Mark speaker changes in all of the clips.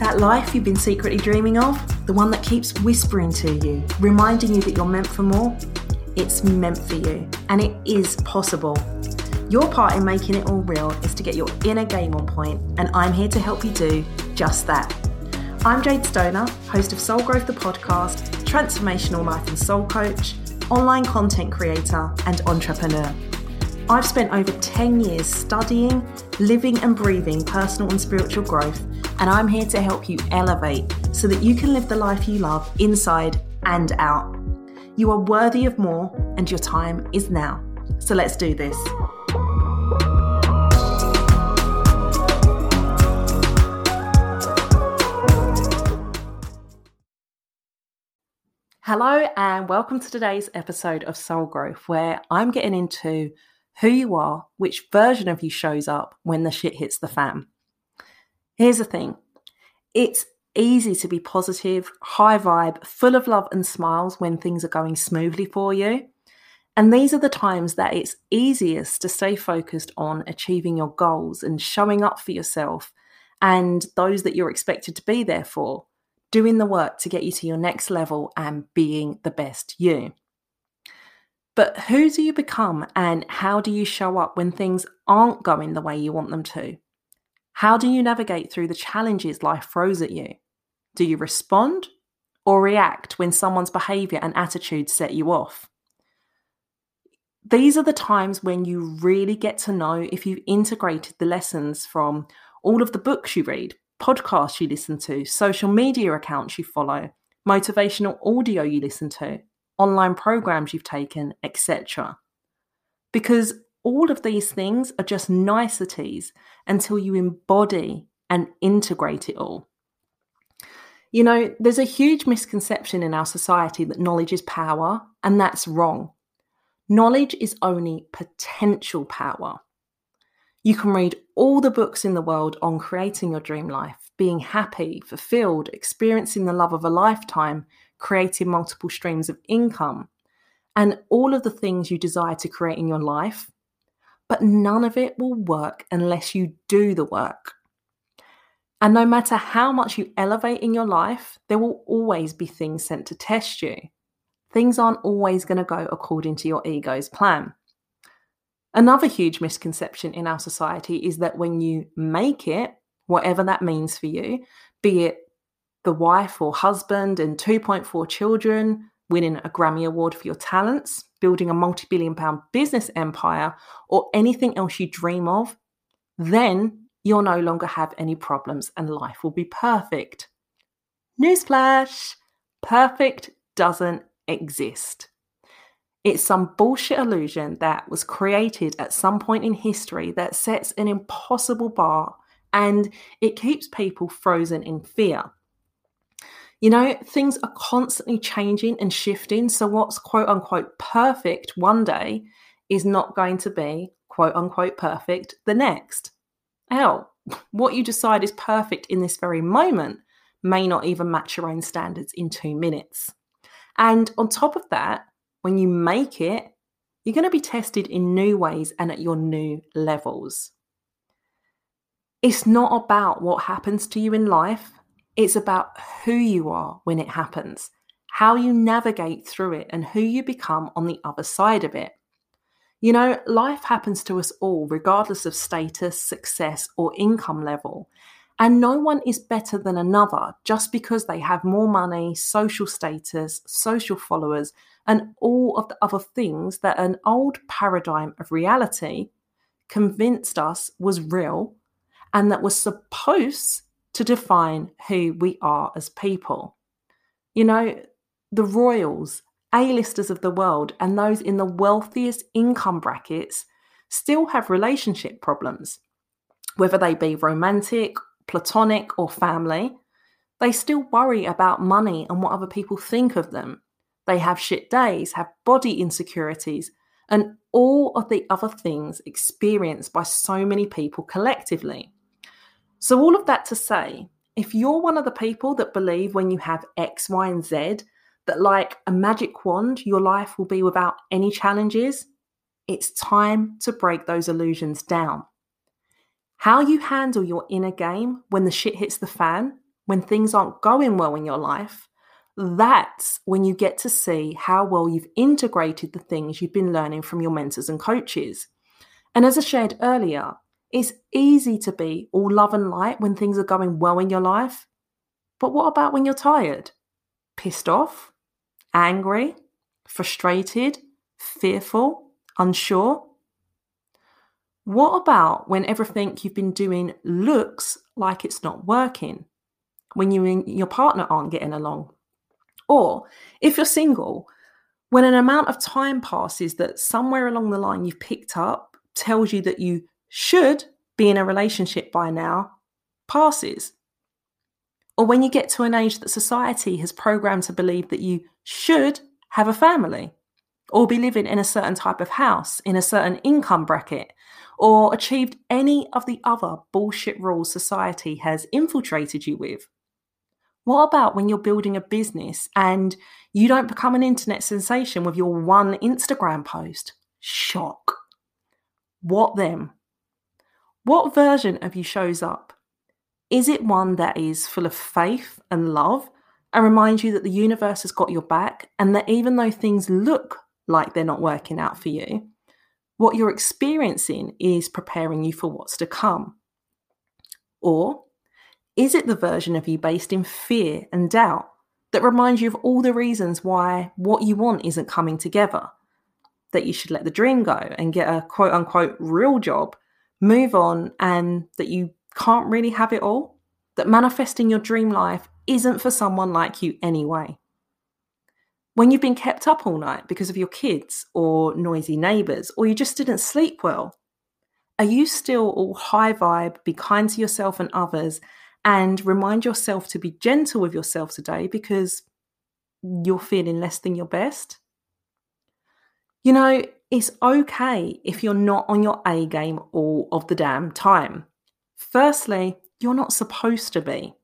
Speaker 1: That life you've been secretly dreaming of, the one that keeps whispering to you, reminding you that you're meant for more, it's meant for you, and it is possible. Your part in making it all real is to get your inner game on point, and I'm here to help you do just that. I'm Jade Stoner, host of Soul Growth the podcast, transformational life and soul coach, online content creator, and entrepreneur. I've spent over 10 years studying, living, and breathing personal and spiritual growth, and I'm here to help you elevate so that you can live the life you love inside and out. You are worthy of more, and your time is now. So let's do this. Hello, and welcome to today's episode of Soul Growth, where I'm getting into who you are, which version of you shows up when the shit hits the fan. Here's the thing it's easy to be positive, high vibe, full of love and smiles when things are going smoothly for you. And these are the times that it's easiest to stay focused on achieving your goals and showing up for yourself and those that you're expected to be there for doing the work to get you to your next level and being the best you. But who do you become and how do you show up when things aren't going the way you want them to? How do you navigate through the challenges life throws at you? Do you respond or react when someone's behavior and attitude set you off? These are the times when you really get to know if you've integrated the lessons from all of the books you read, podcasts you listen to, social media accounts you follow, motivational audio you listen to, online programs you've taken, etc. Because all of these things are just niceties until you embody and integrate it all. You know, there's a huge misconception in our society that knowledge is power, and that's wrong. Knowledge is only potential power. You can read all the books in the world on creating your dream life, being happy, fulfilled, experiencing the love of a lifetime, creating multiple streams of income, and all of the things you desire to create in your life. But none of it will work unless you do the work. And no matter how much you elevate in your life, there will always be things sent to test you. Things aren't always going to go according to your ego's plan. Another huge misconception in our society is that when you make it, whatever that means for you, be it the wife or husband and 2.4 children, winning a Grammy Award for your talents, building a multi billion pound business empire, or anything else you dream of, then you'll no longer have any problems and life will be perfect. Newsflash perfect doesn't exist. It's some bullshit illusion that was created at some point in history that sets an impossible bar and it keeps people frozen in fear. You know, things are constantly changing and shifting. So, what's quote unquote perfect one day is not going to be quote unquote perfect the next. Hell, what you decide is perfect in this very moment may not even match your own standards in two minutes. And on top of that, when you make it, you're going to be tested in new ways and at your new levels. It's not about what happens to you in life, it's about who you are when it happens, how you navigate through it, and who you become on the other side of it. You know, life happens to us all, regardless of status, success, or income level. And no one is better than another just because they have more money, social status, social followers, and all of the other things that an old paradigm of reality convinced us was real and that was supposed to define who we are as people. You know, the royals, A-listers of the world, and those in the wealthiest income brackets still have relationship problems, whether they be romantic platonic or family, they still worry about money and what other people think of them. They have shit days, have body insecurities, and all of the other things experienced by so many people collectively. So, all of that to say, if you're one of the people that believe when you have X, Y, and Z, that like a magic wand, your life will be without any challenges, it's time to break those illusions down. How you handle your inner game when the shit hits the fan, when things aren't going well in your life, that's when you get to see how well you've integrated the things you've been learning from your mentors and coaches. And as I shared earlier, it's easy to be all love and light when things are going well in your life. But what about when you're tired, pissed off, angry, frustrated, fearful, unsure? What about when everything you've been doing looks like it's not working? When you and your partner aren't getting along? Or if you're single, when an amount of time passes that somewhere along the line you've picked up tells you that you should be in a relationship by now passes. Or when you get to an age that society has programmed to believe that you should have a family, or be living in a certain type of house, in a certain income bracket, or achieved any of the other bullshit rules society has infiltrated you with. What about when you're building a business and you don't become an internet sensation with your one Instagram post? Shock. What then? What version of you shows up? Is it one that is full of faith and love and reminds you that the universe has got your back and that even though things look like they're not working out for you, what you're experiencing is preparing you for what's to come? Or is it the version of you based in fear and doubt that reminds you of all the reasons why what you want isn't coming together? That you should let the dream go and get a quote unquote real job move on and that you can't really have it all, that manifesting your dream life isn't for someone like you anyway. When you've been kept up all night because of your kids or noisy neighbours, or you just didn't sleep well, are you still all high vibe, be kind to yourself and others, and remind yourself to be gentle with yourself today because you're feeling less than your best? You know, it's okay if you're not on your A game all of the damn time. Firstly, you're not supposed to be.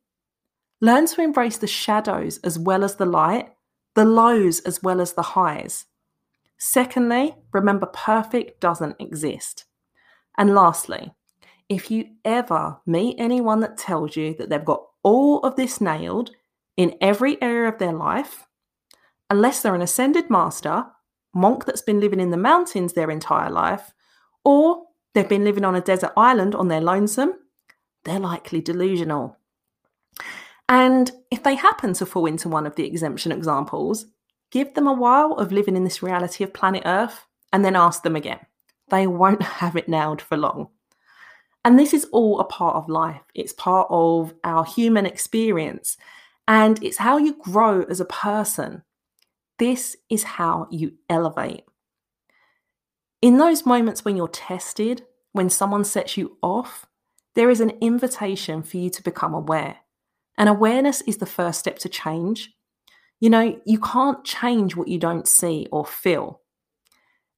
Speaker 1: Learn to embrace the shadows as well as the light, the lows as well as the highs. Secondly, remember perfect doesn't exist. And lastly, if you ever meet anyone that tells you that they've got all of this nailed in every area of their life, unless they're an ascended master monk that's been living in the mountains their entire life, or they've been living on a desert island on their lonesome, they're likely delusional. And if they happen to fall into one of the exemption examples, give them a while of living in this reality of planet Earth and then ask them again. They won't have it nailed for long. And this is all a part of life, it's part of our human experience, and it's how you grow as a person. This is how you elevate. In those moments when you're tested, when someone sets you off, there is an invitation for you to become aware. And awareness is the first step to change. You know, you can't change what you don't see or feel.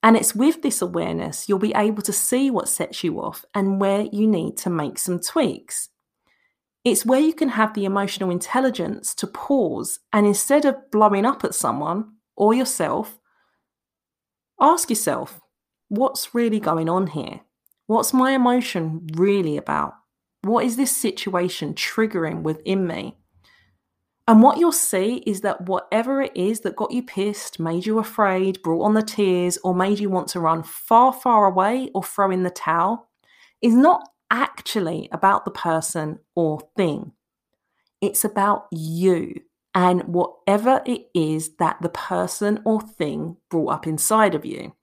Speaker 1: And it's with this awareness you'll be able to see what sets you off and where you need to make some tweaks. It's where you can have the emotional intelligence to pause and instead of blowing up at someone or yourself, ask yourself, what's really going on here? What's my emotion really about? What is this situation triggering within me? And what you'll see is that whatever it is that got you pissed, made you afraid, brought on the tears, or made you want to run far, far away or throw in the towel is not actually about the person or thing. It's about you and whatever it is that the person or thing brought up inside of you.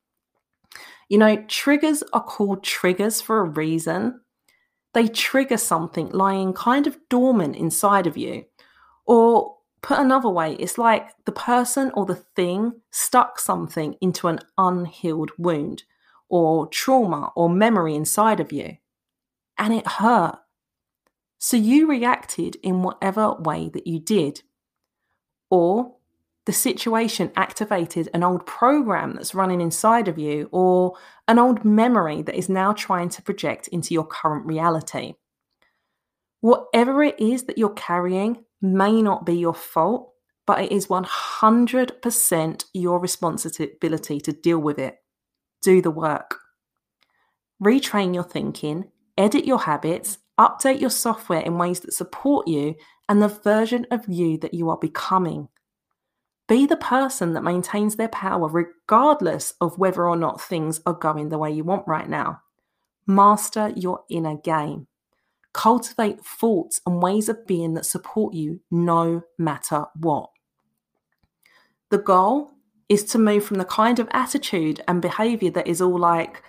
Speaker 1: You know, triggers are called triggers for a reason. They trigger something lying kind of dormant inside of you. Or put another way, it's like the person or the thing stuck something into an unhealed wound or trauma or memory inside of you and it hurt. So you reacted in whatever way that you did. Or the situation activated an old program that's running inside of you, or an old memory that is now trying to project into your current reality. Whatever it is that you're carrying may not be your fault, but it is 100% your responsibility to deal with it, do the work. Retrain your thinking, edit your habits, update your software in ways that support you and the version of you that you are becoming. Be the person that maintains their power regardless of whether or not things are going the way you want right now. Master your inner game. Cultivate thoughts and ways of being that support you no matter what. The goal is to move from the kind of attitude and behavior that is all like,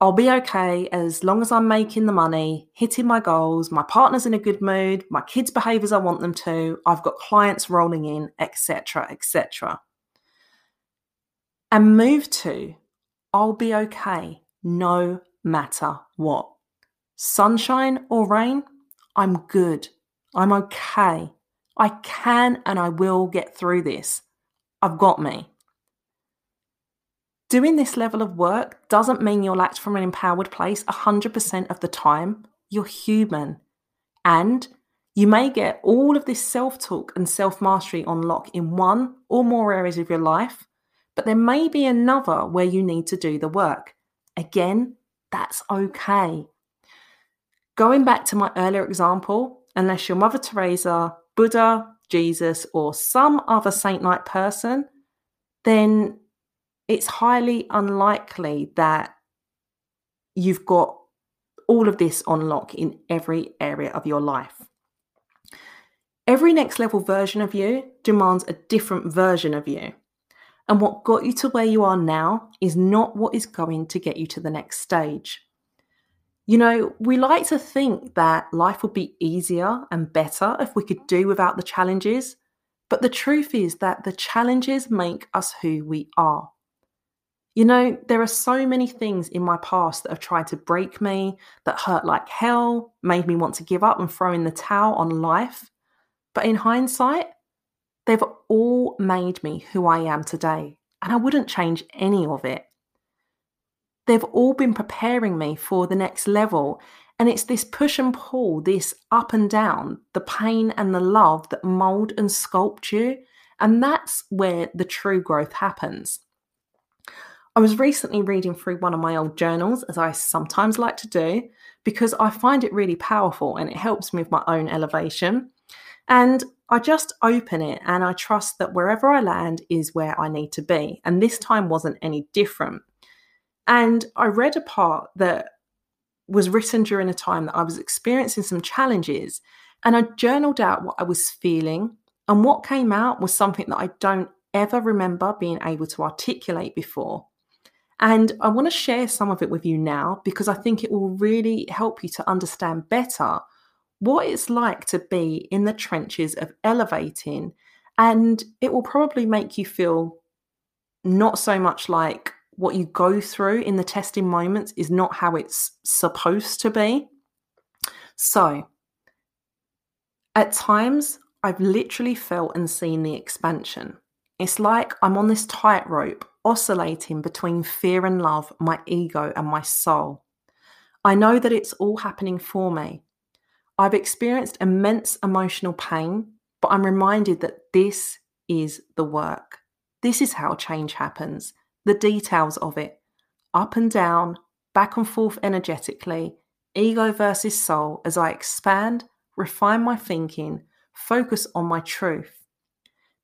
Speaker 1: I'll be okay as long as I'm making the money, hitting my goals, my partner's in a good mood, my kids behave as I want them to, I've got clients rolling in, etc., etc. And move to, I'll be okay no matter what. Sunshine or rain, I'm good. I'm okay. I can and I will get through this. I've got me. Doing this level of work doesn't mean you'll act from an empowered place 100% of the time. You're human. And you may get all of this self talk and self mastery on lock in one or more areas of your life, but there may be another where you need to do the work. Again, that's okay. Going back to my earlier example, unless you're Mother Teresa, Buddha, Jesus, or some other saint like person, then it's highly unlikely that you've got all of this on lock in every area of your life. Every next level version of you demands a different version of you. And what got you to where you are now is not what is going to get you to the next stage. You know, we like to think that life would be easier and better if we could do without the challenges. But the truth is that the challenges make us who we are. You know, there are so many things in my past that have tried to break me, that hurt like hell, made me want to give up and throw in the towel on life. But in hindsight, they've all made me who I am today, and I wouldn't change any of it. They've all been preparing me for the next level, and it's this push and pull, this up and down, the pain and the love that mold and sculpt you. And that's where the true growth happens. I was recently reading through one of my old journals, as I sometimes like to do, because I find it really powerful and it helps me with my own elevation. And I just open it and I trust that wherever I land is where I need to be. And this time wasn't any different. And I read a part that was written during a time that I was experiencing some challenges. And I journaled out what I was feeling. And what came out was something that I don't ever remember being able to articulate before. And I want to share some of it with you now because I think it will really help you to understand better what it's like to be in the trenches of elevating. And it will probably make you feel not so much like what you go through in the testing moments is not how it's supposed to be. So, at times, I've literally felt and seen the expansion. It's like I'm on this tightrope oscillating between fear and love, my ego and my soul. I know that it's all happening for me. I've experienced immense emotional pain, but I'm reminded that this is the work. This is how change happens, the details of it up and down, back and forth energetically, ego versus soul as I expand, refine my thinking, focus on my truth.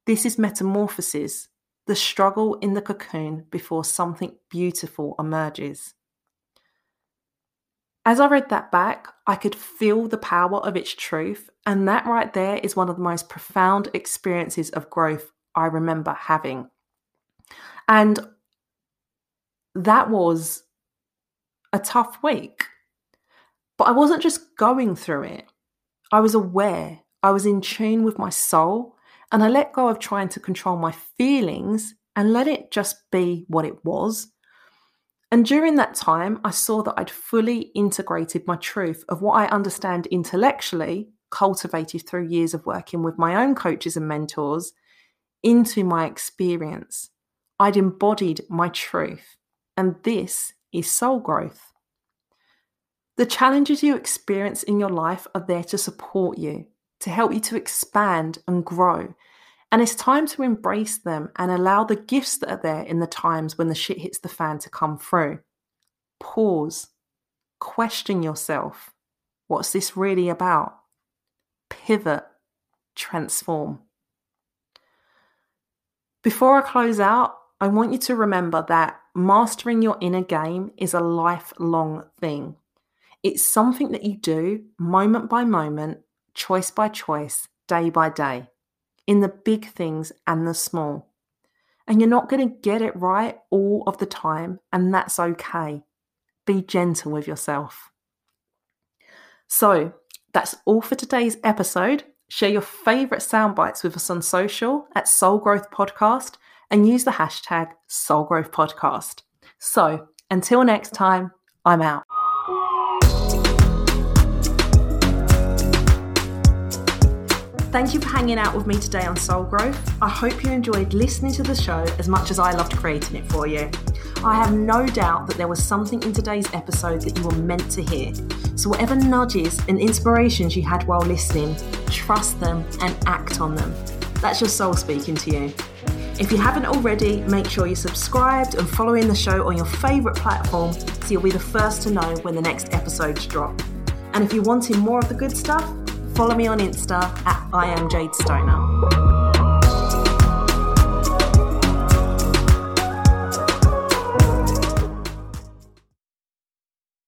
Speaker 1: This is metamorphosis, the struggle in the cocoon before something beautiful emerges. As I read that back, I could feel the power of its truth, and that right there is one of the most profound experiences of growth I remember having. And that was a tough week. But I wasn't just going through it, I was aware, I was in tune with my soul, and I let go of trying to control my feelings and let it just be what it was. And during that time, I saw that I'd fully integrated my truth of what I understand intellectually, cultivated through years of working with my own coaches and mentors, into my experience. I'd embodied my truth. And this is soul growth. The challenges you experience in your life are there to support you, to help you to expand and grow. And it's time to embrace them and allow the gifts that are there in the times when the shit hits the fan to come through. Pause. Question yourself. What's this really about? Pivot. Transform. Before I close out, I want you to remember that mastering your inner game is a lifelong thing. It's something that you do moment by moment, choice by choice, day by day, in the big things and the small. And you're not going to get it right all of the time, and that's okay. Be gentle with yourself. So, that's all for today's episode. Share your favourite sound bites with us on social at Soul Growth Podcast and use the hashtag Soul Growth Podcast. So, until next time, I'm out. Thank you for hanging out with me today on Soul Growth. I hope you enjoyed listening to the show as much as I loved creating it for you. I have no doubt that there was something in today's episode that you were meant to hear. So, whatever nudges and inspirations you had while listening, trust them and act on them. That's your soul speaking to you. If you haven't already, make sure you're subscribed and following the show on your favourite platform so you'll be the first to know when the next episodes drop. And if you're wanting more of the good stuff, follow me on Insta at I am Jade Stoner.